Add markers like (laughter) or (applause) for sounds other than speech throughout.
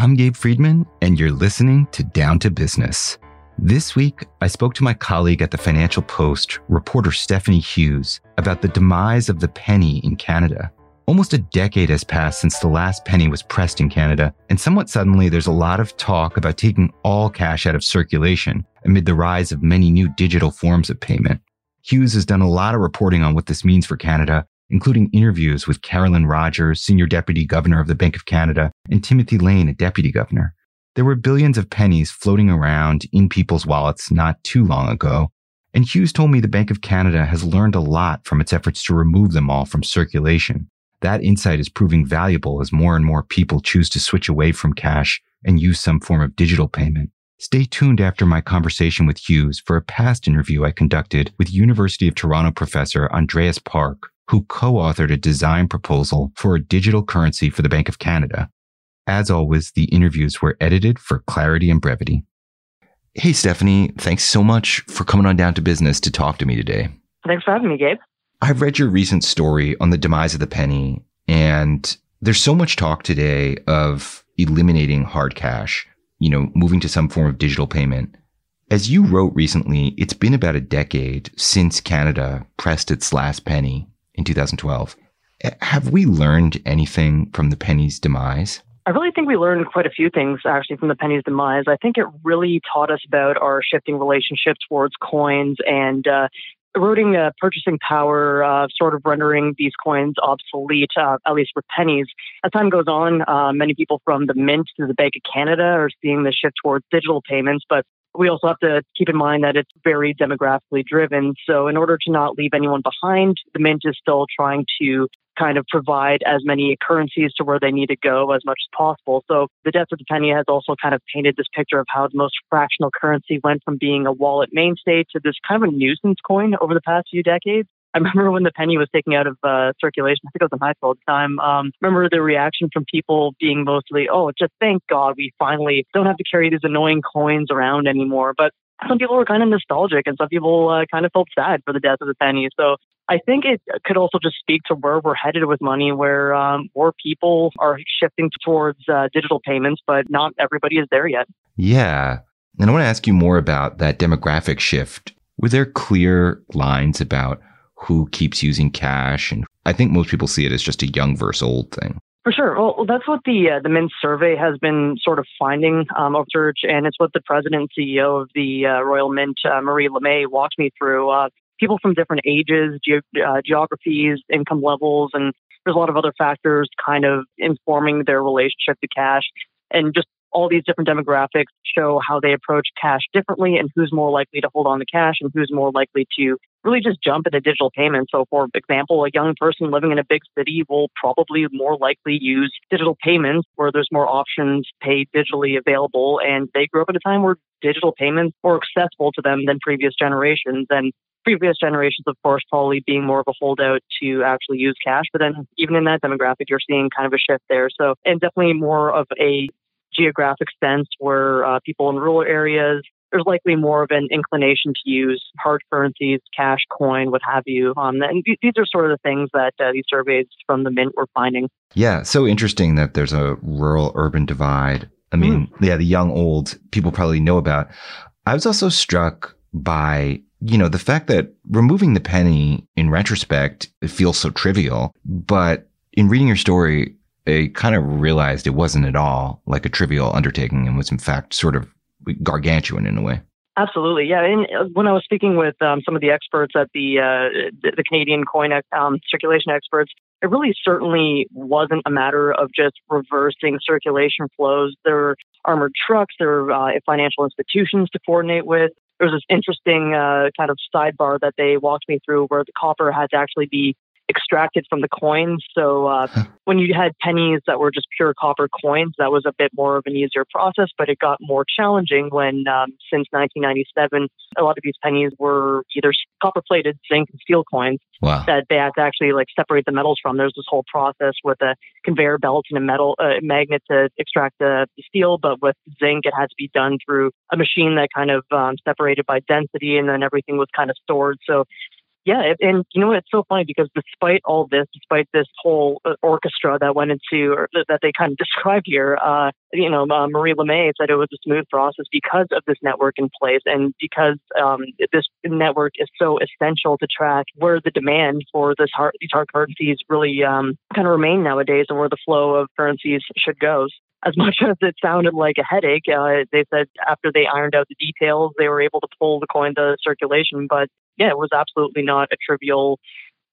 I'm Gabe Friedman, and you're listening to Down to Business. This week, I spoke to my colleague at the Financial Post, reporter Stephanie Hughes, about the demise of the penny in Canada. Almost a decade has passed since the last penny was pressed in Canada, and somewhat suddenly there's a lot of talk about taking all cash out of circulation amid the rise of many new digital forms of payment. Hughes has done a lot of reporting on what this means for Canada including interviews with Carolyn Rogers, Senior Deputy Governor of the Bank of Canada, and Timothy Lane, a Deputy Governor. There were billions of pennies floating around in people's wallets not too long ago, and Hughes told me the Bank of Canada has learned a lot from its efforts to remove them all from circulation. That insight is proving valuable as more and more people choose to switch away from cash and use some form of digital payment. Stay tuned after my conversation with Hughes for a past interview I conducted with University of Toronto professor Andreas Park, who co-authored a design proposal for a digital currency for the Bank of Canada. As always, the interviews were edited for clarity and brevity. Hey, Stephanie, thanks so much for coming on down to business to talk to me today. Thanks for having me, Gabe. I've read your recent story on the demise of the penny, and there's so much talk today of eliminating hard cash, you know, moving to some form of digital payment. As you wrote recently, it's been about a decade since Canada pressed its last penny in 2012. Have we learned anything from the penny's demise? I really think we learned quite a few things actually from the penny's demise. I think it really taught us about our shifting relationship towards coins and uh, eroding uh, purchasing power, uh, sort of rendering these coins obsolete, uh, at least for pennies. As time goes on, uh, many people from the Mint to the Bank of Canada are seeing the shift towards digital payments, but we also have to keep in mind that it's very demographically driven. So, in order to not leave anyone behind, the Mint is still trying to kind of provide as many currencies to where they need to go as much as possible. So, the death of the penny has also kind of painted this picture of how the most fractional currency went from being a wallet mainstay to this kind of a nuisance coin over the past few decades. I remember when the penny was taken out of uh, circulation. I think it was in high school at the time. Um, remember the reaction from people being mostly, "Oh, just thank God we finally don't have to carry these annoying coins around anymore." But some people were kind of nostalgic, and some people uh, kind of felt sad for the death of the penny. So I think it could also just speak to where we're headed with money, where um, more people are shifting towards uh, digital payments, but not everybody is there yet. Yeah. And I want to ask you more about that demographic shift. Were there clear lines about who keeps using cash. And I think most people see it as just a young versus old thing. For sure. Well, that's what the uh, the Mint survey has been sort of finding um, search, and it's what the president and CEO of the uh, Royal Mint, uh, Marie LeMay, walked me through. Uh, people from different ages, ge- uh, geographies, income levels, and there's a lot of other factors kind of informing their relationship to cash. And just all these different demographics show how they approach cash differently and who's more likely to hold on to cash and who's more likely to really just jump into digital payments. So, for example, a young person living in a big city will probably more likely use digital payments where there's more options paid digitally available. And they grew up at a time where digital payments were accessible to them than previous generations. And previous generations, of course, probably being more of a holdout to actually use cash. But then, even in that demographic, you're seeing kind of a shift there. So, and definitely more of a geographic sense where uh, people in rural areas, there's likely more of an inclination to use hard currencies, cash, coin, what have you. Um, and these are sort of the things that uh, these surveys from the Mint were finding. Yeah, so interesting that there's a rural urban divide. I mean, mm. yeah, the young old people probably know about. I was also struck by you know the fact that removing the penny in retrospect it feels so trivial, but in reading your story, they kind of realized it wasn't at all like a trivial undertaking and was in fact sort of gargantuan in a way. Absolutely, yeah. And uh, when I was speaking with um, some of the experts at the uh, the Canadian coin um, circulation experts, it really certainly wasn't a matter of just reversing circulation flows. There were armored trucks, there were uh, financial institutions to coordinate with. There was this interesting uh, kind of sidebar that they walked me through where the copper had to actually be extracted from the coins. So uh, huh. when you had pennies that were just pure copper coins, that was a bit more of an easier process, but it got more challenging when, um, since 1997, a lot of these pennies were either copper plated, zinc, and steel coins wow. that they had to actually like separate the metals from. There's this whole process with a conveyor belt and a metal uh, magnet to extract the, the, steel, but with zinc, it had to be done through a machine that kind of um, separated by density, and then everything was kind of stored. So yeah, and you know it's so funny because despite all this, despite this whole uh, orchestra that went into or that they kind of (laughs) described here, uh, you know, uh, Marie LeMay said it was a smooth process because of this network in place and because um, this network is so essential to track where the demand for this hard, these hard currencies really um, kind of remain nowadays and where the flow of currencies should go as (laughs) much as it sounded like a headache, uh, they said after they ironed out the details, they were able to pull the coin to circulation. But yeah, it was absolutely not a trivial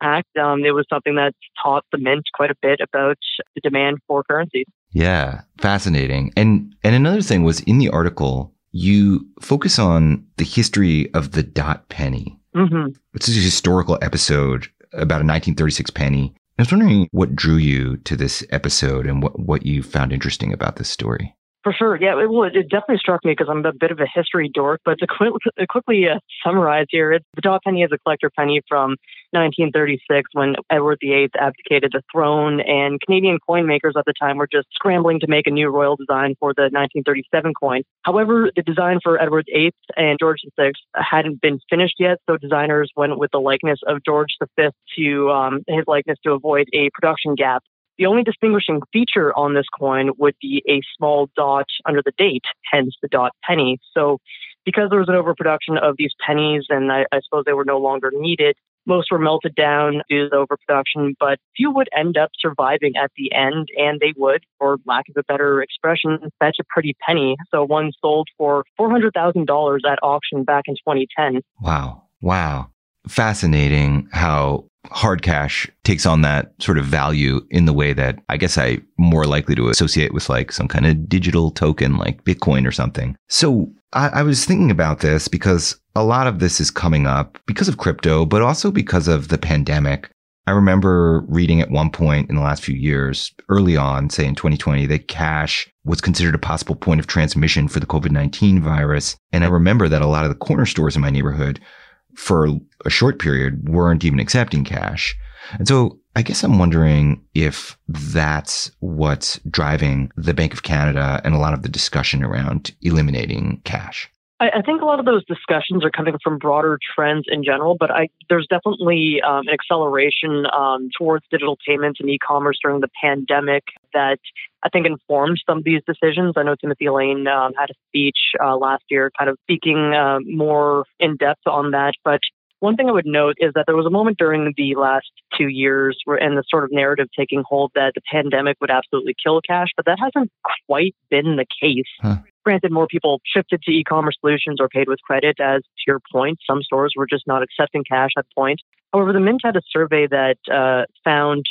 act. Um, it was something that taught the mint quite a bit about the demand for currencies. Yeah, fascinating. And and another thing was in the article, you focus on the history of the dot penny. Mm-hmm. It's a historical episode about a 1936 penny I was wondering what drew you to this episode and what, what you found interesting about this story. For sure. Yeah, it, well, it definitely struck me because I'm a bit of a history dork. But to quick, (laughs) quickly uh, summarize here, it's, the dot penny is a collector penny from 1936 when Edward VIII abdicated the throne, and Canadian coin makers at the time were just scrambling to make a new royal design for the 1937 coin. However, the design for Edward VIII and George VI hadn't been finished yet, so designers went with the likeness of George V to um, his likeness to avoid a production gap. The only distinguishing feature on this coin would be a small dot under the date, hence the dot penny. So, because there was an overproduction of these pennies and I, I suppose they were no longer needed, most were melted down due to the overproduction, but few would end up surviving at the end, and they would, for lack of a better expression, fetch a pretty penny. So one sold for $400,000 at auction back in 2010. Wow. Wow. Fascinating how hard cash takes on that sort of value in the way that I guess I more likely to associate with like some kind of digital token like Bitcoin or something. So I, I, was thinking about this because a lot of this is coming up because of crypto, but also because of the pandemic. I remember reading at one point in the last few years, early on, say in 2020, that cash was considered a possible point of transmission for the COVID 19 virus. And I remember that a lot of the corner stores in my neighborhood for a short period weren't even accepting cash. And so I guess I'm wondering if that's what's driving the Bank of Canada and a lot of the discussion around eliminating cash. I, I think a lot of those discussions are coming from broader trends in general, but I, there's definitely um, an acceleration um, towards digital payments and e-commerce during the pandemic that I think informed some of these decisions. I know Timothy Lane um, had a speech uh, last year, kind of speaking uh, more in depth on that, but one thing I would note is that there was a moment during the last two years where, and the sort of narrative taking hold that the pandemic would absolutely kill cash, but that hasn't quite been the case. Huh. Granted, more people shifted to e-commerce solutions or paid with credit. As to your point, some stores were just not accepting cash at point. However, the Mint had a survey that uh, found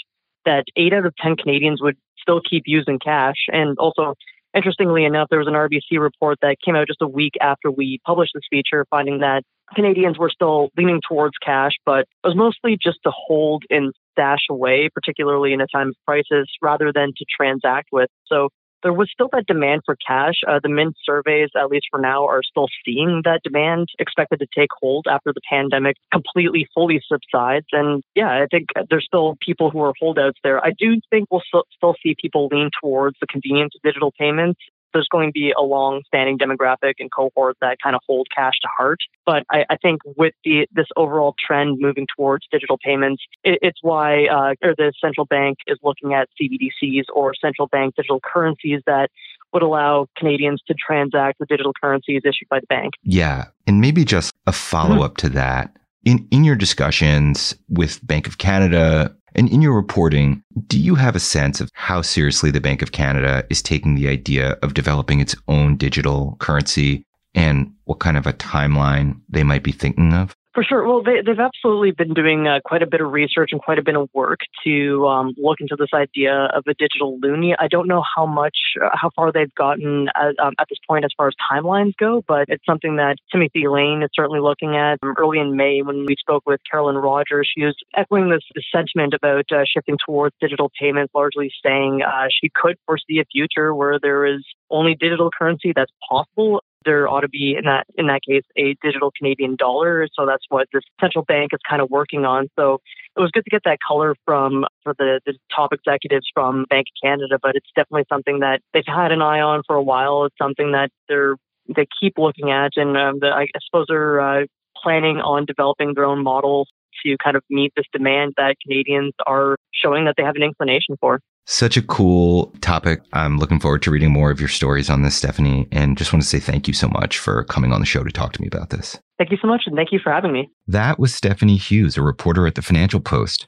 that eight out of ten Canadians would still keep using cash, and also interestingly enough, there was an RBC report that came out just a week after we published this feature, finding that Canadians were still leaning towards cash, but it was mostly just to hold and stash away, particularly in a time of crisis, rather than to transact with. So there was still that demand for cash. Uh, the Mint surveys, at least for now, are still seeing that demand expected to take hold after the pandemic completely, fully subsides. And yeah, I think there's still people who are holdouts there. I do think we'll still see people lean towards the convenience of digital payments there's going to be a long standing demographic and cohort that kind of hold cash to heart. But I, I think with the this overall trend moving towards digital payments, it, it's why uh, or the central bank is looking at CBDCs or central bank digital currencies that would allow Canadians to transact with digital currencies issued by the bank. Yeah. And maybe just a follow up mm-hmm. to that. In, in your discussions with Bank of Canada, and in your reporting, do you have a sense of how seriously the Bank of Canada is taking the idea of developing its own digital currency and what kind of a timeline they might be thinking of? For sure. Well, they, have absolutely been doing uh, quite a bit of research and quite a bit of work to um, look into this idea of a digital loonie. I don't know how much, uh, how far they've gotten at, um, at, this point as far as timelines go, but it's something that Timothy Lane is certainly looking at. Um, early in May, when we spoke with Carolyn Rogers, she was echoing this, this sentiment about uh, shifting towards digital payments, largely saying uh, she could foresee a future where there is only digital currency that's possible there ought to be in that in that case a digital Canadian dollar. So that's what the central bank is kind of working on. So it was good to get that color from for the, the top executives from Bank of Canada, but it's definitely something that they've had an eye on for a while. It's something that they're they keep looking at, and um, the, I suppose they're uh, planning on developing their own model to kind of meet this demand that Canadians are showing that they have an inclination for. Such a cool topic. I'm looking forward to reading more of your stories on this, Stephanie, and just want to say thank you so much for coming on the show to talk to me about this. Thank you so much, and thank you for having me. That was Stephanie Hughes, a reporter at the Financial Post.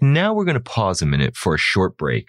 Now we're going to pause a minute for a short break.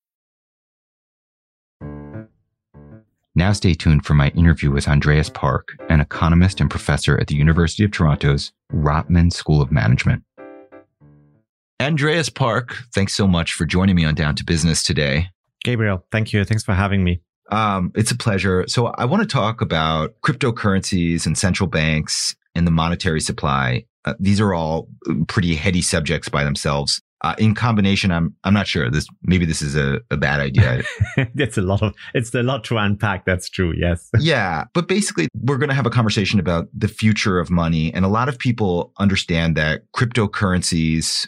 Now stay tuned for my interview with Andreas Park, an economist and professor at the University of Toronto's Rotman School of Management. Andreas Park, thanks so much for joining me on Down to Business today. Gabriel, thank you. Thanks for having me. Um, it's a pleasure. So, I want to talk about cryptocurrencies and central banks and the monetary supply. Uh, these are all pretty heady subjects by themselves uh, in combination, I'm I'm not sure. This maybe this is a, a bad idea. (laughs) it's a lot of it's a lot to unpack. That's true. Yes. (laughs) yeah, but basically, we're going to have a conversation about the future of money, and a lot of people understand that cryptocurrencies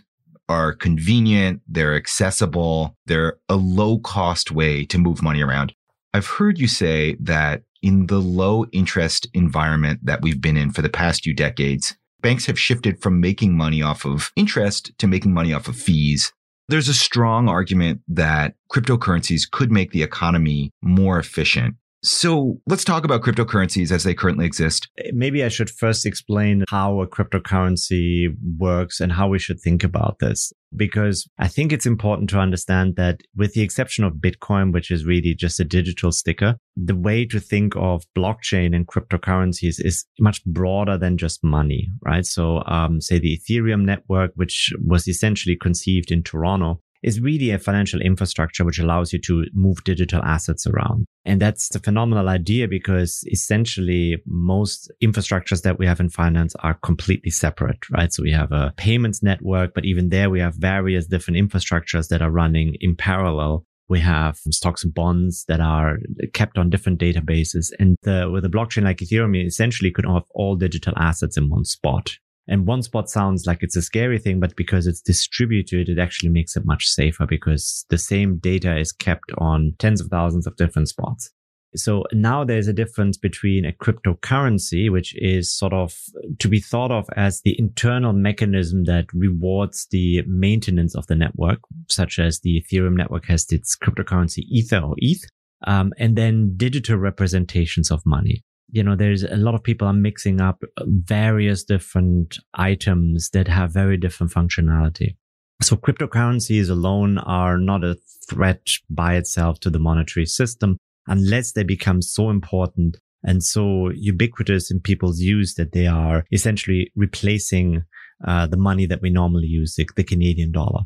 are convenient, they're accessible, they're a low cost way to move money around. I've heard you say that in the low interest environment that we've been in for the past few decades, banks have shifted from making money off of interest to making money off of fees. There's a strong argument that cryptocurrencies could make the economy more efficient. So let's talk about cryptocurrencies as they currently exist. Maybe I should first explain how a cryptocurrency works and how we should think about this. Because I think it's important to understand that with the exception of Bitcoin, which is really just a digital sticker, the way to think of blockchain and cryptocurrencies is much broader than just money, right? So, um, say the Ethereum network, which was essentially conceived in Toronto, is really a financial infrastructure which allows you to move digital assets around. And that's the phenomenal idea because essentially most infrastructures that we have in finance are completely separate, right? So we have a payments network, but even there we have various different infrastructures that are running in parallel. We have stocks and bonds that are kept on different databases. And the, with a blockchain like Ethereum, you essentially could have all digital assets in one spot. And one spot sounds like it's a scary thing, but because it's distributed, it actually makes it much safer because the same data is kept on tens of thousands of different spots. So now there's a difference between a cryptocurrency, which is sort of to be thought of as the internal mechanism that rewards the maintenance of the network, such as the Ethereum network has its cryptocurrency Ether or ETH, um, and then digital representations of money you know, there's a lot of people are mixing up various different items that have very different functionality. So cryptocurrencies alone are not a threat by itself to the monetary system unless they become so important and so ubiquitous in people's use that they are essentially replacing uh, the money that we normally use, the, the, Canadian dollar.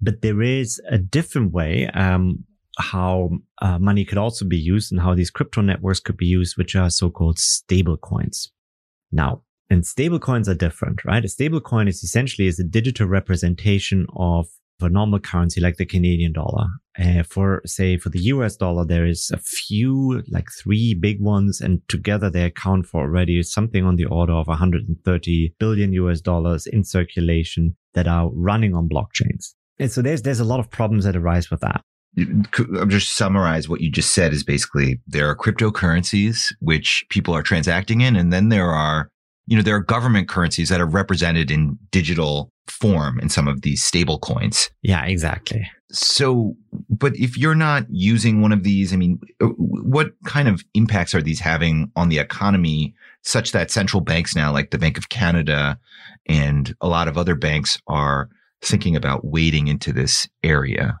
But there is a different way um, how uh, money could also be used and how these crypto networks could be used, which are so-called stable coins. Now, and stable coins are different, right? A stable coin is essentially is a digital representation of a normal currency like the Canadian dollar. Uh, for say for the US dollar, there is a few, like three big ones, and together they account for already something on the order of 130 billion US dollars in circulation that are running on blockchains. And so there's there's a lot of problems that arise with that. I'll just summarize what you just said is basically there are cryptocurrencies which people are transacting in, and then there are, you know, there are government currencies that are represented in digital form in some of these stable coins. Yeah, exactly. So, but if you're not using one of these, I mean, uh, what kind of impacts are these having on the economy such that central banks now, like the Bank of Canada and a lot of other banks are thinking about wading into this area?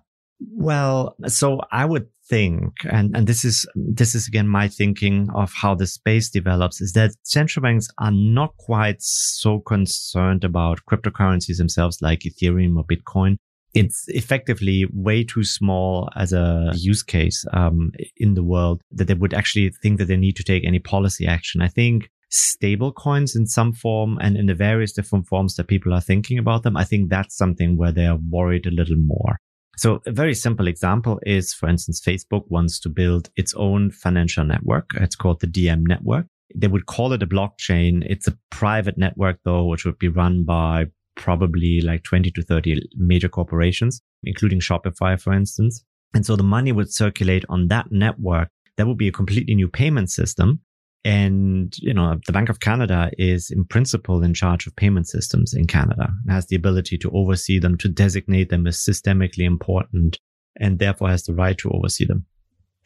Well, so I would think, and, and this is, this is again my thinking of how the space develops is that central banks are not quite so concerned about cryptocurrencies themselves like Ethereum or Bitcoin. It's effectively way too small as a use case um, in the world that they would actually think that they need to take any policy action. I think stable coins in some form and in the various different forms that people are thinking about them, I think that's something where they are worried a little more. So a very simple example is, for instance, Facebook wants to build its own financial network. It's called the Diem network. They would call it a blockchain. It's a private network though, which would be run by probably like 20 to 30 major corporations, including Shopify, for instance. And so the money would circulate on that network. That would be a completely new payment system and, you know, the Bank of Canada is in principle in charge of payment systems in Canada and has the ability to oversee them, to designate them as systemically important and therefore has the right to oversee them.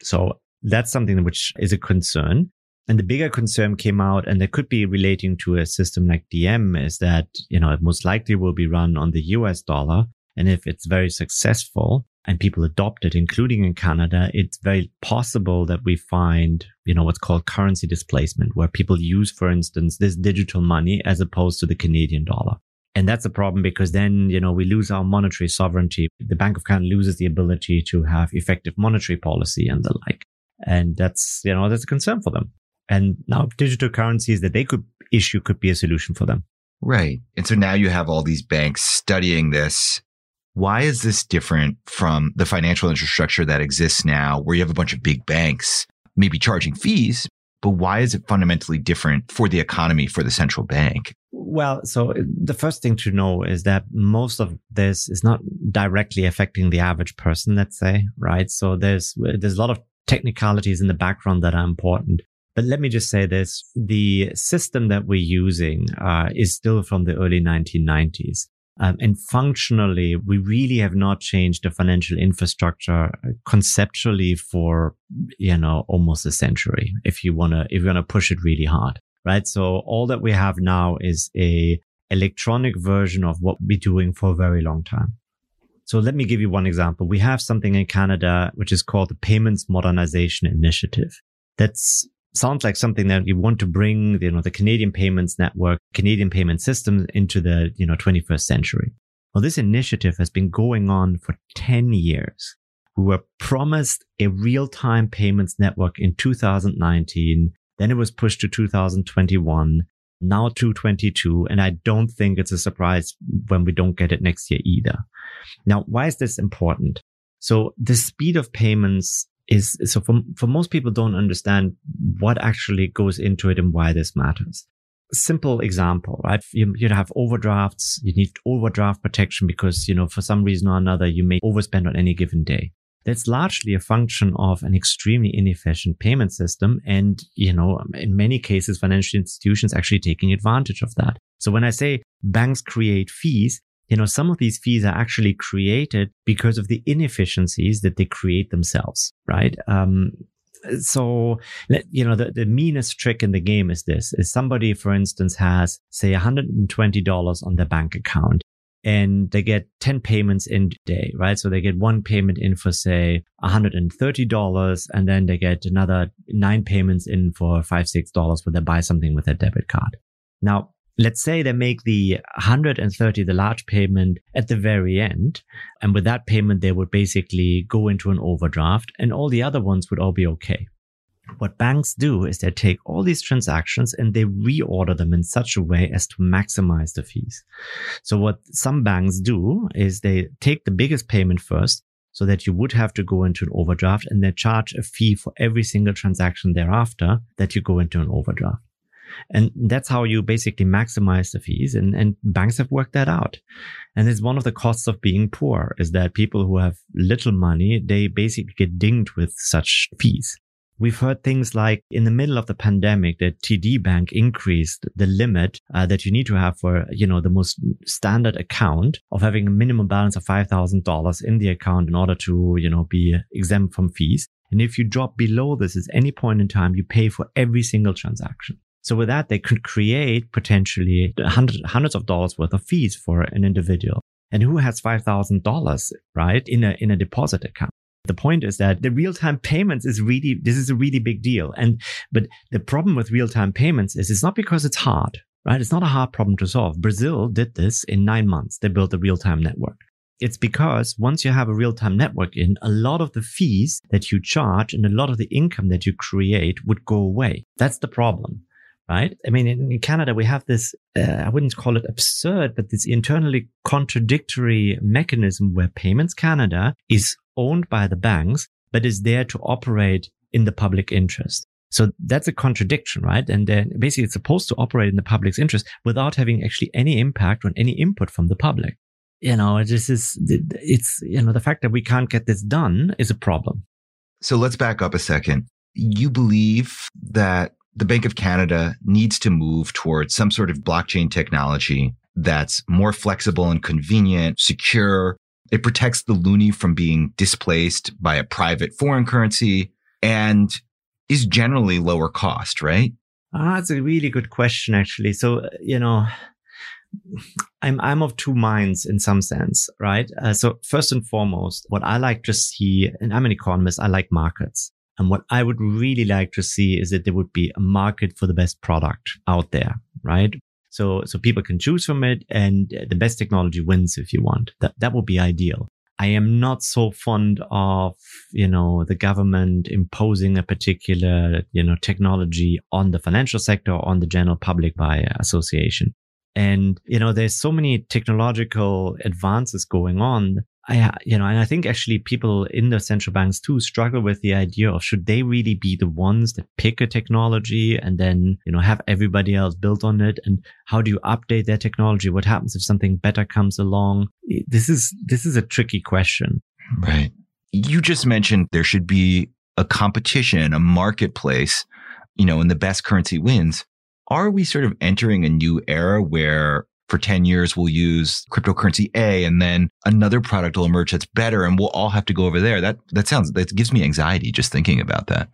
So that's something which is a concern. And the bigger concern came out, and that could be relating to a system like Diem, is that, you know, it most likely will be run on the US dollar. And if it's very successful, and people adopt it, including in Canada, it's very possible that we find, you know, what's called currency displacement, where people use, for instance, this digital money as opposed to the Canadian dollar. And that's a problem because then, you know, we lose our monetary sovereignty. The Bank of Canada loses the ability to have effective monetary policy and the like. And that's, you know, that's a concern for them. And now digital currencies that they could issue could be a solution for them. Right. And so now you have all these banks studying this why is this different from the financial infrastructure that exists now where you have a bunch of big banks maybe charging fees, but why is it fundamentally different for the economy for the central bank? Well, so the first thing to know is that most of this is not directly affecting the average person, let's say, right? So there's, there's a lot of technicalities in the background that are important. But let me just say this. The system that we're using uh, is still from the early 1990s. Um, and functionally, we really have not changed the financial infrastructure conceptually for, you know, almost a century. If you want to, if you want to push it really hard, right? So all that we have now is a electronic version of what we're doing for a very long time. So let me give you one example. We have something in Canada, which is called the Payments Modernization Initiative. That's sounds like something that you want to bring, you know, the Canadian payments network, Canadian payment systems into the, you know, 21st century. Well, this initiative has been going on for 10 years. We were promised a real-time payments network in 2019. Then it was pushed to 2021, now 222. And I don't think it's a surprise when we don't get it next year either. Now, why is this important? So the speed of payments is so for, for most people don't understand what actually goes into it and why this matters. Simple example, right? You, you have overdrafts. You need overdraft protection because, you know, for some reason or another, you may overspend on any given day. That's largely a function of an extremely inefficient payment system. And, you know, in many cases, financial institutions actually taking advantage of that. So when I say banks create fees, you know, some of these fees are actually created because of the inefficiencies that they create themselves, right? Um, so, you know, the, the meanest trick in the game is this, is somebody, for instance, has say $120 on their bank account and they get 10 payments in a day, right? So they get one payment in for say $130 and then they get another nine payments in for five, six dollars where they buy something with their debit card. Now, let's say they make the 130, the large payment at the very end. And with that payment, they would basically go into an overdraft and all the other ones would all be okay. What banks do is they take all these transactions and they reorder them in such a way as to maximize the fees. So what some banks do is they take the biggest payment first so that you would have to go into an overdraft and they charge a fee for every single transaction thereafter that you go into an overdraft. And that's how you basically maximize the fees. And, and banks have worked that out. And it's one of the costs of being poor is that people who have little money, they basically get dinged with such fees. We've heard things like in the middle of the pandemic that TD Bank increased the limit uh, that you need to have for, you know, the most standard account of having a minimum balance of $5,000 in the account in order to, you know, be exempt from fees. And if you drop below this at any point in time, you pay for every single transaction. So with that, they could create potentially hundreds, of dollars worth of fees for an individual. And who has $5,000, right, in a, in a deposit account? The point is that the real-time payments is really, this is a really big deal. And, but the problem with real-time payments is it's not because it's hard, right? It's not a hard problem to solve. Brazil did this in nine months. They built a real-time network. It's because once you have a real-time network in, a lot of the fees that you charge and a lot of the income that you create would go away. That's the problem right? I mean, in, Canada, we have this, uh, I wouldn't call it absurd, but this internally contradictory mechanism where Payments Canada is owned by the banks, but is there to operate in the public interest. So that's a contradiction, right? And then basically it's supposed to operate in the public's interest without having actually any impact on any input from the public. You know, this is, it's, you know, the fact that we can't get this done is a problem. So let's back up a second. You believe that the Bank of Canada needs to move towards some sort of blockchain technology that's more flexible and convenient, secure, it protects the loonie from being displaced by a private foreign currency and is generally lower cost, right? Ah, that's a really good question, actually. So, uh, you know, I'm I'm of two minds in some sense, right? Uh, so first and foremost, what I like to see, and I'm an economist, I like markets. And what I would really like to see is that there would be a market for the best product out there, right? So, so people can choose from it and the best technology wins if you want. That, that would be ideal. I am not so fond of, you know, the government imposing a particular, you know, technology on the financial sector or on the general public by association. And, you know, there's so many technological advances going on I, uh, you know, and I think actually people in the central banks too struggle with the idea of should they really be the ones that pick a technology and then, you know, have everybody else build on it? And how do you update their technology? What happens if something better comes along? This is, this is a tricky question. Right. You just mentioned there should be a competition, a marketplace, you know, and the best currency wins. Are we sort of entering a new era where for 10 years we'll use cryptocurrency A and then another product will emerge that's better and we'll all have to go over there. That that sounds that gives me anxiety just thinking about that.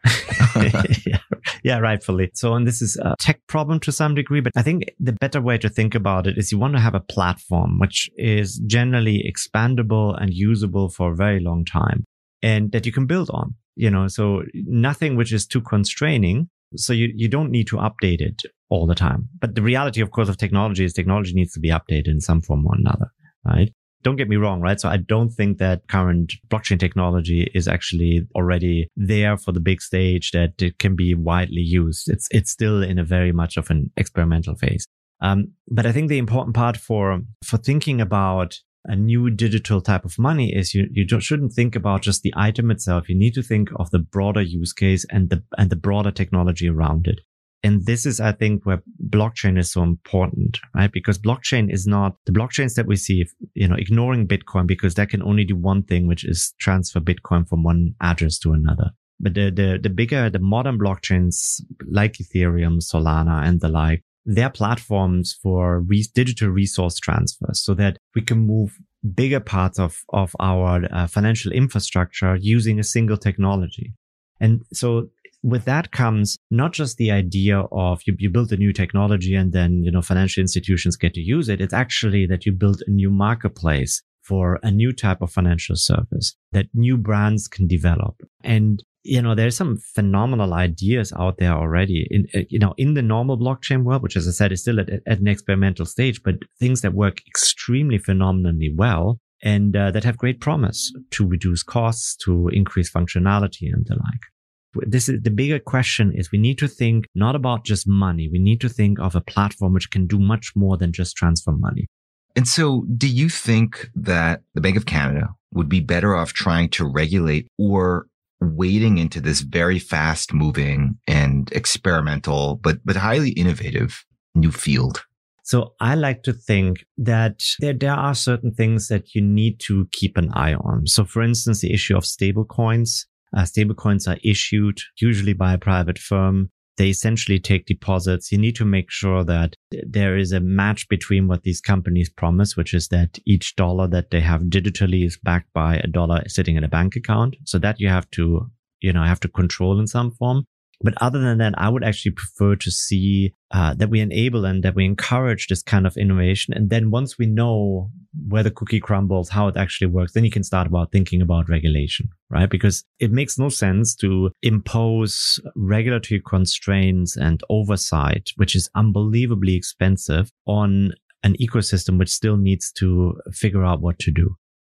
(laughs) yeah, yeah, rightfully. So and this is a tech problem to some degree, but I think the better way to think about it is you want to have a platform which is generally expandable and usable for a very long time and that you can build on. You know, so nothing which is too constraining so you, you don't need to update it all the time. But the reality, of course, of technology is technology needs to be updated in some form or another, right? Don't get me wrong, right? So I don't think that current blockchain technology is actually already there for the big stage that it can be widely used. It's, it's still in a very much of an experimental phase. Um, but I think the important part for, for thinking about a new digital type of money is you, you shouldn't think about just the item itself. You need to think of the broader use case and the, and the broader technology around it. And this is, I think, where blockchain is so important, right? Because blockchain is not the blockchains that we see, you know, ignoring Bitcoin because that can only do one thing, which is transfer Bitcoin from one address to another. But the, the, the bigger, the modern blockchains like Ethereum, Solana and the like, their platforms for re- digital resource transfer so that we can move bigger parts of, of our uh, financial infrastructure using a single technology. And so with that comes not just the idea of you, you build a new technology and then, you know, financial institutions get to use it. It's actually that you build a new marketplace for a new type of financial service that new brands can develop. And you know, there's some phenomenal ideas out there already in, uh, you know, in the normal blockchain world, which as I said is still at, at an experimental stage, but things that work extremely phenomenally well and uh, that have great promise to reduce costs, to increase functionality and the like. This is the bigger question is we need to think not about just money. We need to think of a platform which can do much more than just transfer money. And so do you think that the Bank of Canada would be better off trying to regulate or wading into this very fast moving and experimental, but, but highly innovative new field? So I like to think that there, there are certain things that you need to keep an eye on. So for instance, the issue of stable coins. Uh, stable coins are issued usually by a private firm. They essentially take deposits. You need to make sure that there is a match between what these companies promise, which is that each dollar that they have digitally is backed by a dollar sitting in a bank account. So that you have to, you know, have to control in some form. But other than that, I would actually prefer to see uh, that we enable and that we encourage this kind of innovation. And then once we know where the cookie crumbles, how it actually works, then you can start about thinking about regulation, right? Because it makes no sense to impose regulatory constraints and oversight, which is unbelievably expensive on an ecosystem which still needs to figure out what to do.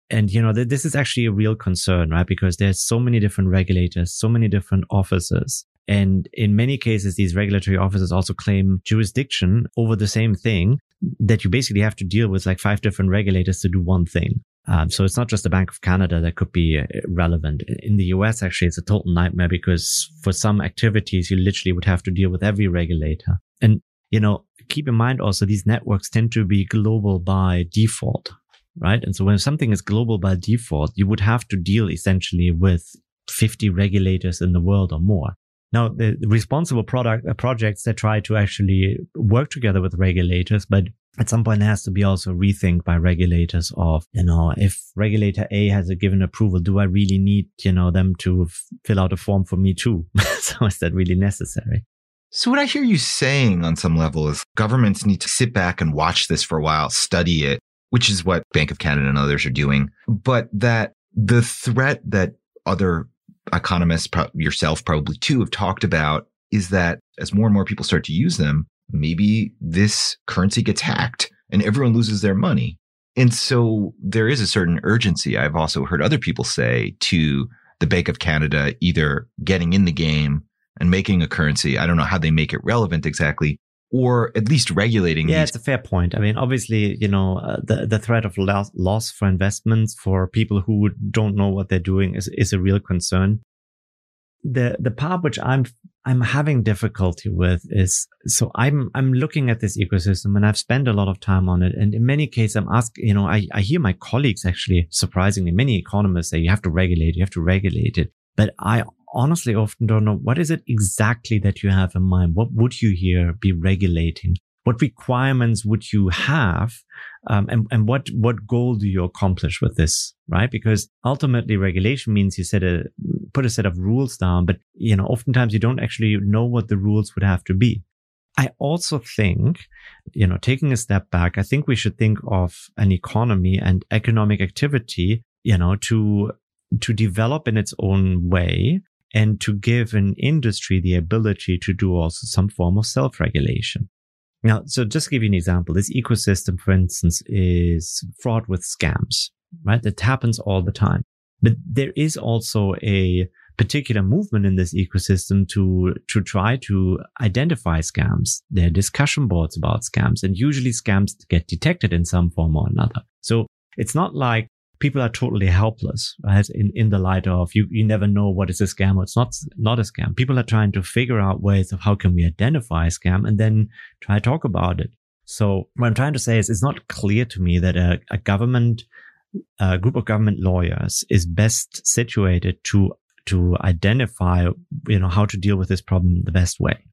And, you know, th- this is actually a real concern, right? Because there's so many different regulators, so many different offices and in many cases, these regulatory offices also claim jurisdiction over the same thing that you basically have to deal with like five different regulators to do one thing. Um, so it's not just the Bank of Canada that could be uh, relevant. In the US, actually, it's a total nightmare because for some activities, you literally would have to deal with every regulator. And, you know, keep in mind also these networks tend to be global by default, right? And so when something is global by default, you would have to deal essentially with 50 regulators in the world or more. Now, the responsible product uh, projects that try to actually work together with regulators, but at some point there has to be also rethink by regulators of, you know, if regulator A has a given approval, do I really need, you know, them to f- fill out a form for me too? (laughs) so is that really necessary? So what I hear you saying on some level is governments need to sit back and watch this for a while, study it, which is what Bank of Canada and others are doing, but that the threat that other economists, yourself probably too, have talked about is that as more and more people start to use them, maybe this currency gets hacked and everyone loses their money. And so there is a certain urgency. I've also heard other people say to the Bank of Canada either getting in the game and making a currency. I don't know how they make it relevant exactly, or at least regulating. It. Yeah, these. it's a fair point. I mean, obviously, you know, uh, the the threat of loss, loss for investments for people who don't know what they're doing is is a real concern. The the part which I'm I'm having difficulty with is so I'm I'm looking at this ecosystem and I've spent a lot of time on it. And in many cases, I'm asking, you know, I, I hear my colleagues actually surprisingly, many economists say you have to regulate, you have to regulate it. But I honestly often don't know what is it exactly that you have in mind? What would you here be regulating? What requirements would you have? Um, and, and what, what goal do you accomplish with this? Right? Because ultimately regulation means you set a, put a set of rules down, but you know, oftentimes you don't actually know what the rules would have to be. I also think, you know, taking a step back, I think we should think of an economy and economic activity, you know, to, to develop in its own way and to give an industry the ability to do also some form of self-regulation. Now, so just to give you an example, this ecosystem, for instance, is fraught with scams, right? That happens all the time. But there is also a particular movement in this ecosystem to, to try to identify scams. There are discussion boards about scams and usually scams get detected in some form or another. So it's not like people are totally helpless, right? In, in the light of you, you never know what is a scam or it's not, not a scam. People are trying to figure out ways of how can we identify a scam and then try to talk about it. So what I'm trying to say is it's not clear to me that a, a government, a group of government lawyers is best situated to, to identify, you know, how to deal with this problem the best way.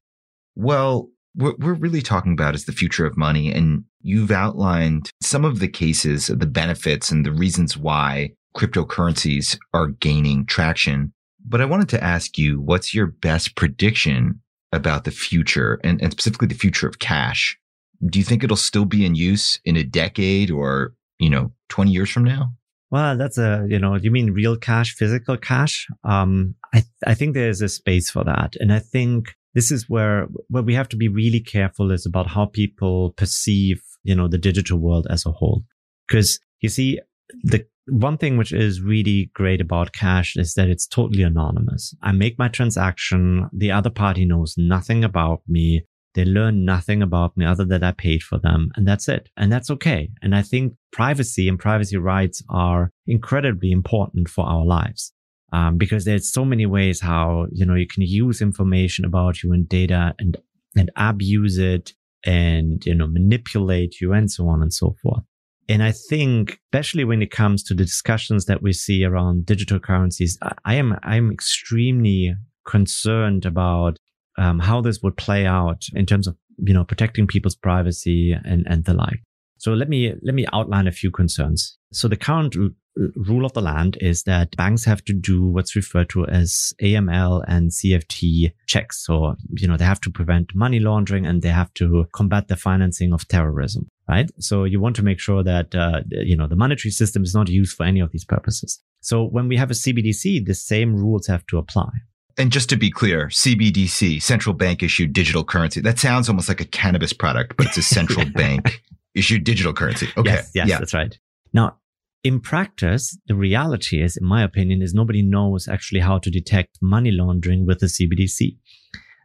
Well, what we're really talking about is the future of money. And you've outlined some of the cases, the benefits and the reasons why cryptocurrencies are gaining traction. But I wanted to ask you, what's your best prediction about the future and, and specifically the future of cash? Do you think it'll still be in use in a decade or, you know, 20 years from now? Well, that's a, you know, you mean real cash, physical cash? Um, I, th- I think there's a space for that. And I think this is where where we have to be really careful is about how people perceive you know the digital world as a whole because you see the one thing which is really great about cash is that it's totally anonymous i make my transaction the other party knows nothing about me they learn nothing about me other than I paid for them. And that's it. And that's okay. And I think privacy and privacy rights are incredibly important for our lives. Um, because there's so many ways how, you know, you can use information about you and data and, and abuse it and, you know, manipulate you and so on and so forth. And I think, especially when it comes to the discussions that we see around digital currencies, I am, I'm extremely concerned about um, how this would play out in terms of, you know, protecting people's privacy and, and the like. So let me, let me outline a few concerns. So the current rule of the land is that banks have to do what's referred to as AML and CFT checks. So, you know, they have to prevent money laundering and they have to combat the financing of terrorism, right? So you want to make sure that, uh, you know, the monetary system is not used for any of these purposes. So when we have a CBDC, the same rules have to apply. And just to be clear, CBDC, central bank issued digital currency. That sounds almost like a cannabis product, but it's a central (laughs) bank issued digital currency. Okay. Yes, yes yeah. that's right. Now, in practice, the reality is, in my opinion, is nobody knows actually how to detect money laundering with a CBDC.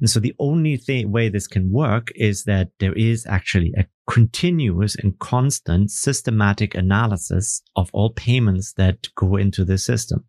And so the only way this can work is that there is actually a continuous and constant systematic analysis of all payments that go into the system.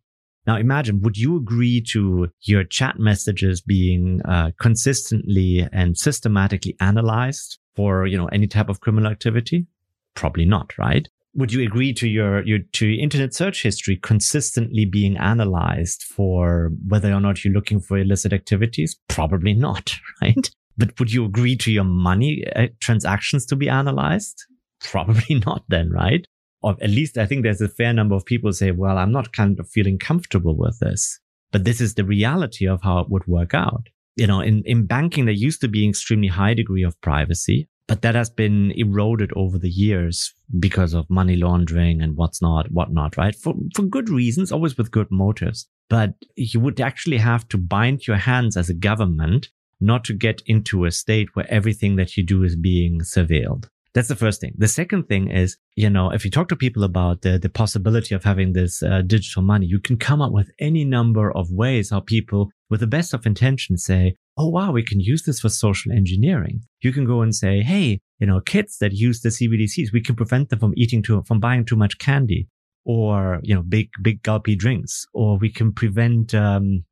Now imagine, would you agree to your chat messages being uh, consistently and systematically analyzed for, you know, any type of criminal activity? Probably not, right? Would you agree to your, your to your internet search history consistently being analyzed for whether or not you're looking for illicit activities? Probably not, (laughs) right? But would you agree to your money uh, transactions to be analyzed? Probably (laughs) not then, right? Or at least I think there's a fair number of people say, well, I'm not kind of feeling comfortable with this, but this is the reality of how it would work out. You know, in, in banking, there used to be an extremely high degree of privacy but that has been eroded over the years because of money laundering and what's not, whatnot, right? For, for good reasons, always with good motives. But you would actually have to bind your hands as a government not to get into a state where everything that you do is being surveilled. That's the first thing. The second thing is, you know, if you talk to people about the, the possibility of having this uh, digital money, you can come up with any number of ways how people with the best of intentions say, oh, wow, we can use this for social engineering. You can go and say, hey, you know, kids that use the CBDCs, we can prevent them from eating too, from buying too much candy or, you know, big, big gulpy drinks, or we can prevent, um,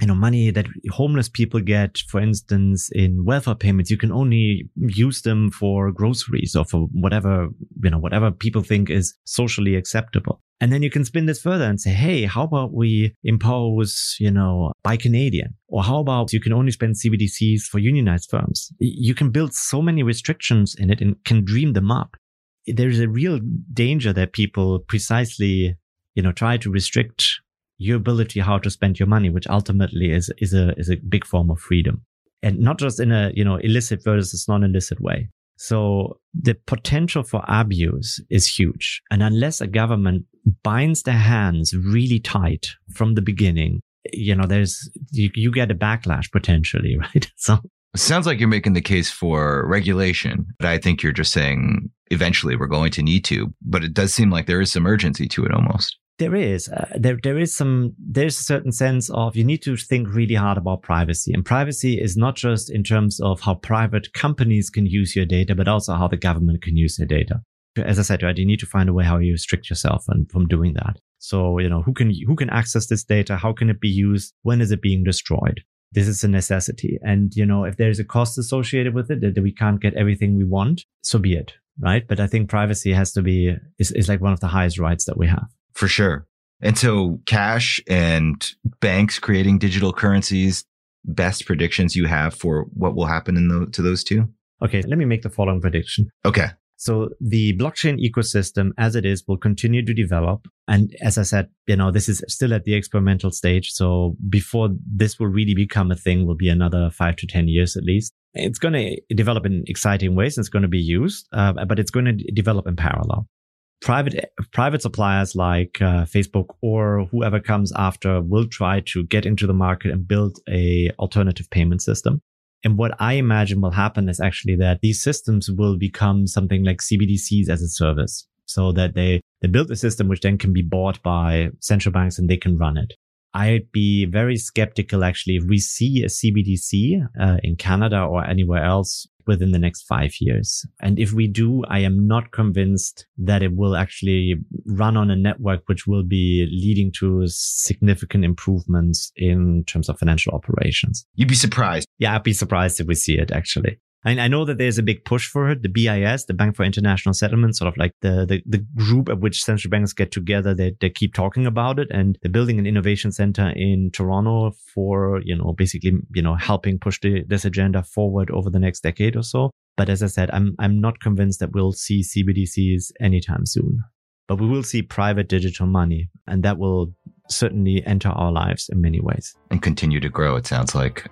you know, money that homeless people get, for instance, in welfare payments, you can only use them for groceries or for whatever, you know, whatever people think is socially acceptable. And then you can spin this further and say, Hey, how about we impose, you know, buy Canadian? Or how about you can only spend CBDCs for unionized firms? You can build so many restrictions in it and can dream them up. There's a real danger that people precisely, you know, try to restrict your ability how to spend your money, which ultimately is, is a, is a big form of freedom. And not just in a, you know, illicit versus non-illicit way. So the potential for abuse is huge. And unless a government binds their hands really tight from the beginning, you know, there's, you, you get a backlash potentially, (laughs) right? So sounds like you're making the case for regulation, but I think you're just saying eventually we're going to need to, but it does seem like there is some urgency to it almost. There is. Uh, there, there is some, there's a certain sense of you need to think really hard about privacy. And privacy is not just in terms of how private companies can use your data, but also how the government can use their data. As I said, right, you need to find a way how you restrict yourself and from doing that. So, you know, who can, who can access this data? How can it be used? When is it being destroyed? This is a necessity. And, you know, if there's a cost associated with it that we can't get everything we want, so be it. Right. But I think privacy has to be, is, is like one of the highest rights that we have. For sure. And so cash and banks creating digital currencies, best predictions you have for what will happen in the, to those two? Okay. Let me make the following prediction. Okay. So the blockchain ecosystem as it is will continue to develop. And as I said, you know, this is still at the experimental stage. So before this will really become a thing will be another five to 10 years at least. It's going to develop in exciting ways. It's going to be used, uh, but it's going to develop in parallel private private suppliers like uh, Facebook or whoever comes after will try to get into the market and build a alternative payment system. And what I imagine will happen is actually that these systems will become something like CBDCs as a service, so that they they build a system which then can be bought by central banks and they can run it. I'd be very skeptical actually if we see a CBDC uh, in Canada or anywhere else within the next five years. And if we do, I am not convinced that it will actually run on a network which will be leading to significant improvements in terms of financial operations. You'd be surprised. Yeah, I'd be surprised if we see it actually. I, I know that there's a big push for it. The BIS, the Bank for International Settlements, sort of like the, the, the group at which central banks get together, they, they keep talking about it. And they're building an innovation center in Toronto for, you know, basically, you know, helping push the, this agenda forward over the next decade or so. But as I said, I'm, I'm not convinced that we'll see CBDCs anytime soon, but we will see private digital money and that will certainly enter our lives in many ways and continue to grow. It sounds like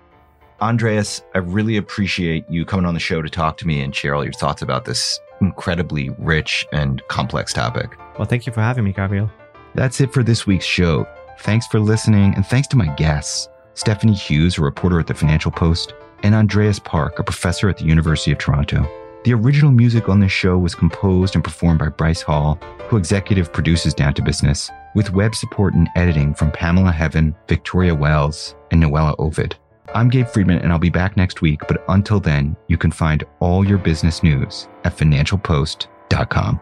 Andreas, I really appreciate you coming on the show to talk to me and share all your thoughts about this incredibly rich and complex topic. Well, thank you for having me, Gabriel. That's it for this week's show. Thanks for listening, and thanks to my guests Stephanie Hughes, a reporter at the Financial Post, and Andreas Park, a professor at the University of Toronto. The original music on this show was composed and performed by Bryce Hall, who executive produces Down to Business, with web support and editing from Pamela Heaven, Victoria Wells, and Noella Ovid. I'm Gabe Friedman, and I'll be back next week. But until then, you can find all your business news at financialpost.com.